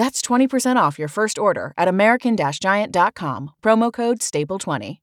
That's 20% off your first order at American Giant.com, promo code STAPLE20.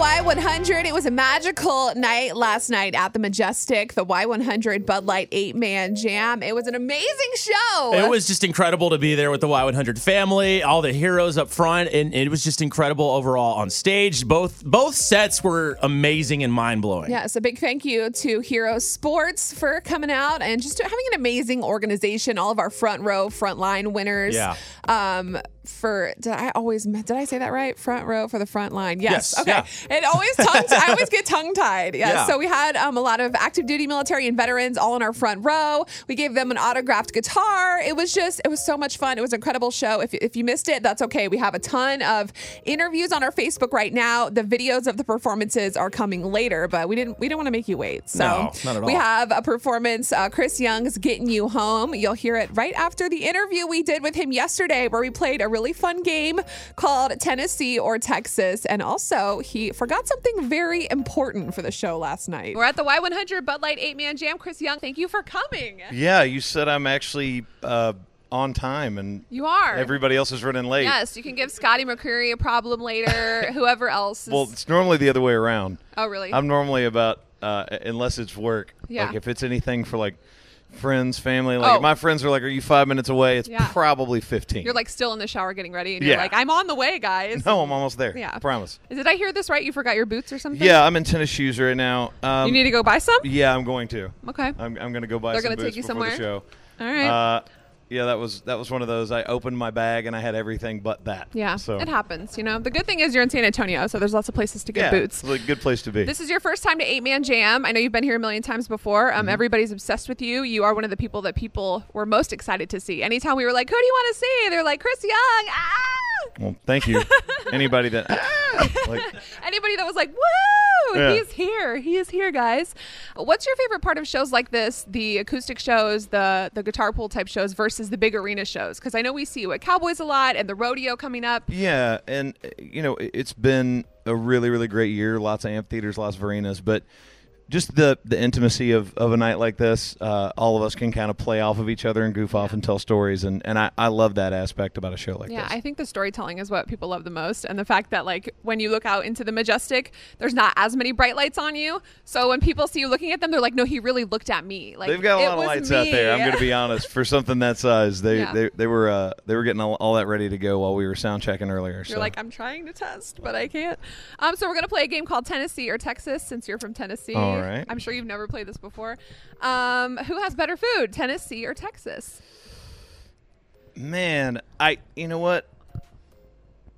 Y100. It was a magical night last night at the Majestic, the Y100 Bud Light eight man jam. It was an amazing show. It was just incredible to be there with the Y100 family, all the heroes up front, and it was just incredible overall on stage. Both both sets were amazing and mind blowing. Yes, a big thank you to Hero Sports for coming out and just having an amazing organization. All of our front row, front line winners. Yeah. Um, for did I always did I say that right? Front row for the front line. Yes. Yes, okay. yeah. It always tongue I always get tongue tied. Yes. Yeah. So we had um, a lot of active duty military and veterans all in our front row. We gave them an autographed guitar. It was just it was so much fun. It was an incredible show. If if you missed it, that's okay. We have a ton of interviews on our Facebook right now. The videos of the performances are coming later, but we didn't we didn't want to make you wait. So No, not at we have a performance. Uh, Chris Young's "Getting You Home." You'll hear it right after the interview we did with him yesterday, where we played a really fun game called Tennessee or Texas, and also he forgot something very important for the show last night. We're at the Y100 Bud Light Eight Man Jam. Chris Young, thank you for coming. Yeah, you said I'm actually uh, on time, and You are. everybody else is running late. Yes, you can give Scotty McCreery a problem later. whoever else. Is, Well, it's normally the other way around. oh, really? I'm normally about uh, unless it's work. Yeah. Like if it's anything for like friends, family. Like Oh. my friends are like, "Are you five minutes away?" It's Yeah. probably 15. you're like still in the shower getting ready, and you're Yeah. like, "I'm on the way, guys." no, I'm almost there. Yeah. promise. Did I hear this right? You forgot your boots or something? Yeah, I'm in tennis shoes right now. Um, You need to go buy some. Yeah, I'm going to. Okay. I'm, I'm going to go buy They're some gonna take boots you before somewhere? the show. All right. Uh, yeah, that was that was one of those. I opened my bag and I had everything but that. Yeah, So it happens. You know, the good thing is you're in San Antonio, so there's lots of places to get yeah, boots. It's a good place to be. This is your first time to Eight Man Jam. I know you've been here a million times before. Mm-hmm. Um, Everybody's obsessed with you. You are one of the people that people were most excited to see. Anytime we were like, "Who do you want to see?" They're like, "Chris Young." Ah! Well, thank you. Anybody that like Anybody that was like, "Woo! Yeah. He's here! He is here, guys." What's your favorite part of shows like this? The acoustic shows, the the guitar pool type shows versus the big arena shows? Because I know we see you at Cowboys a lot and the rodeo coming up. Yeah, and uh, you know it- it's been a really really great year. Lots of amphitheaters, lots of arenas, but just the the intimacy of, of a night like this, uh, all of us can kind of play off of each other and goof off and tell stories, and, and I, I love that aspect about a show like Yeah, this. Yeah, I think the storytelling is what people love the most, and the fact that like when you look out into the majestic, there's not as many bright lights on you. So when people see you looking at them, they're like, "No, he really looked at me." Like They've got a lot of lights out there. I'm going to be honest. For something that size, they Yeah. they, they were uh, they were getting all, all that ready to go while we were sound checking earlier. You're so. like, I'm trying to test, but I can't. Um, so we're gonna play a game called Tennessee or Texas, since you're from Tennessee. All right. I'm sure you've never played this before. Um, who has better food, Tennessee or Texas? man, I you know what?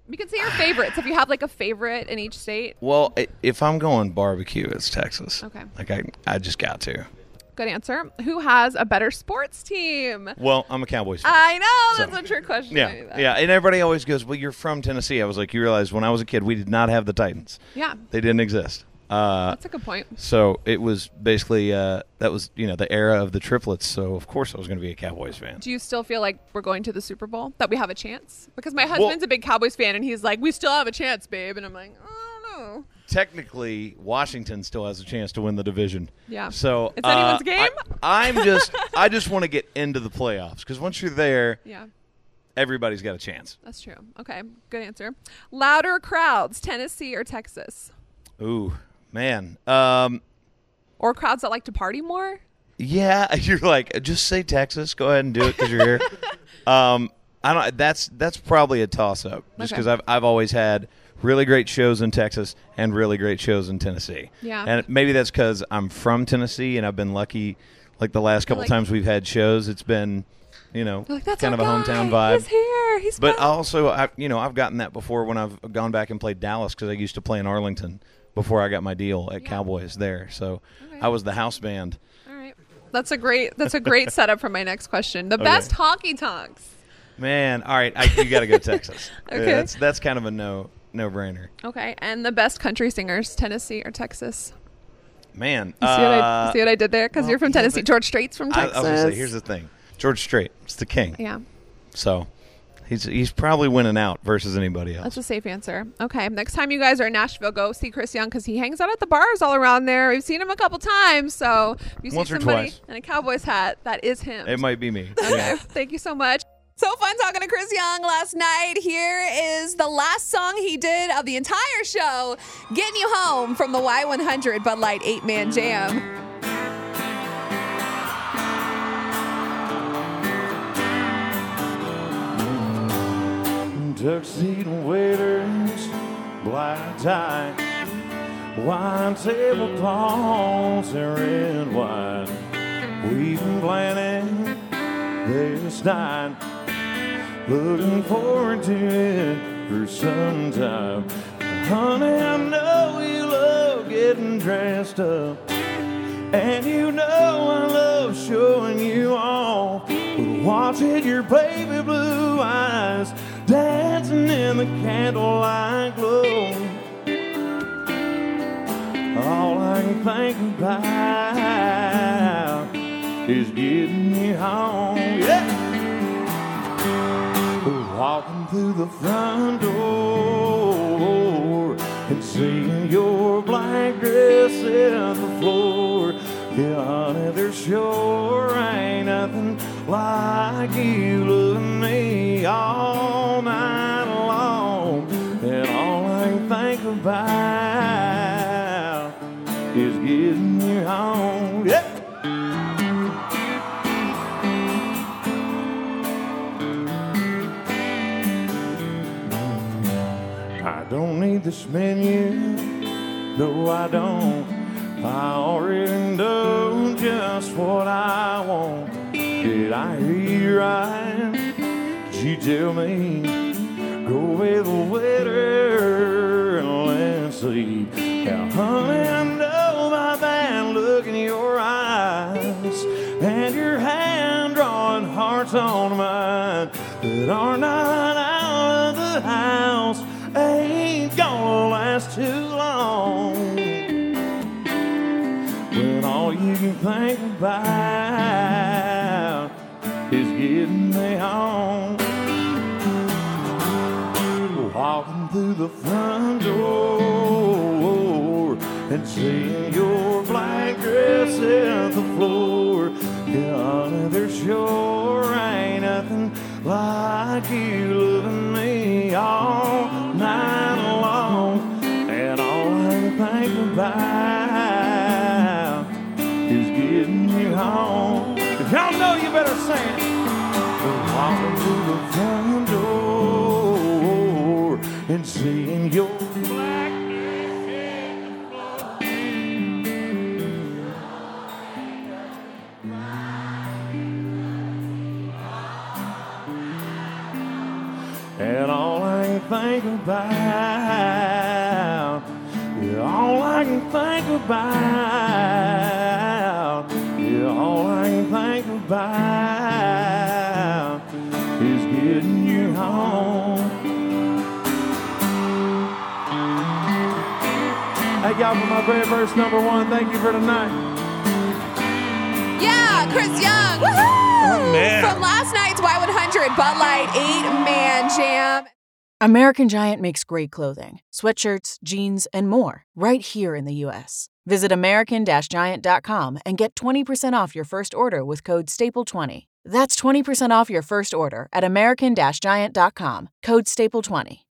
You can say your favorites if you have like a favorite in each state. Well, i- if I'm going barbecue, it's Texas. Okay. Like I I just got to. Good answer. Who has a better sports team? Well, I'm a Cowboys fan. I know that's So- a trick question. I knew Yeah, that. yeah, and everybody always goes, "Well, you're from Tennessee." I was like, "You realize when I was a kid, we did not have the Titans. Yeah, They didn't exist." Uh, that's a good point. so it was basically uh, that was you know the era of the triplets. So of course I was going to be a Cowboys fan. Do you still feel like we're going to the Super Bowl? That we have a chance? Because my husband's a big Cowboys fan, and he's like, "We still have a chance, babe." And I'm like, "I don't know." Technically, Washington still has a chance to win the division. Yeah. So It's uh, anyone's game? I, am just I just want to get into the playoffs because once you're there, Yeah, everybody's got a chance. that's true. Okay, good answer. Louder crowds, Tennessee or Texas, Ooh, man. Um, or crowds that like to party more? Yeah, you're like, just say Texas. Go ahead and do it because you're here. um, I don't. That's that's probably a toss up, just Okay. because I've I've always had really great shows in Texas and really great shows in Tennessee. Yeah. and maybe that's because I'm from Tennessee and I've been lucky. Like the last couple like- times we've had shows, it's been, you know, like, kind of a hometown guy. vibe. He's here. He's But back." also, I you know I've gotten that before when I've gone back and played Dallas because I used to play in Arlington before I got my deal at Yeah. Cowboys there. So. I was the house band. All right. That's a great. That's a great setup for my next question. The Okay. best honky tonks. Man, all right, I, you got to go Texas. Okay. that's that's kind of a no. no brainer. Okay. And the best country singers, Tennessee or Texas? Man, You see, what, I, uh, see what I did there? Because well, you're from Tennessee. George Strait's from Texas. I was say, here's the thing: George Strait, it's the king. yeah, So he's he's probably winning out versus anybody else. that's a safe answer. Okay. Next time you guys are in Nashville, go see Chris Young because he hangs out at the bars all around there. We've seen him a couple times. So if you see Once or somebody twice. in a Cowboys hat, that is him. it might be me. Okay. Thank you so much. So fun talking to Chris Young last night. Here is the last song he did of the entire show, Getting You Home from the Y100 Bud Light 8 Man Jam. Tuxedo waiters, black tie, wine tablecloths, and red wine. We've been planning this night, looking forward to it for some time. Honey, I know you love getting dressed up. And you know I love showing you off. But watching your baby blue eyes dancing in the candlelight glow. All I can think about is getting you home. Yeah! Walking through the front door and seeing your black dress hit the floor. Yeah, honey, there sure ain't nothing like you loving me all night long. And all I can think about is getting you home. Yeah! I don't need this menu, no, I don't. I already know just what I want. Did I hear right? You tell me go with the waiter and let's see? Now, honey, I know by that look in your eyes and your hand drawing hearts on mine that our night out of the house ain't gonna last too long. When all you can think about through the front door and seeing your black dress hit the floor. Yeah, there sure ain't nothing like you loving me all night long. And all I think about is getting you home. If y'all know, you better sing it. Walking through the front door and seeing your. And all I can think about, yeah, all I can think about, yeah, all I can think about is getting you home. Y'all, for my very first number one, thank you for tonight. Yeah, Chris Young. Woohoo! man. From last night's Y100 Bud Light 8 Man Jam. American Giant makes great clothing, sweatshirts, jeans, and more right here in the U.S. Visit American-Giant.com and get 20% off your first order with code STAPLE20. That's 20% off your first order at American-Giant.com, code STAPLE20.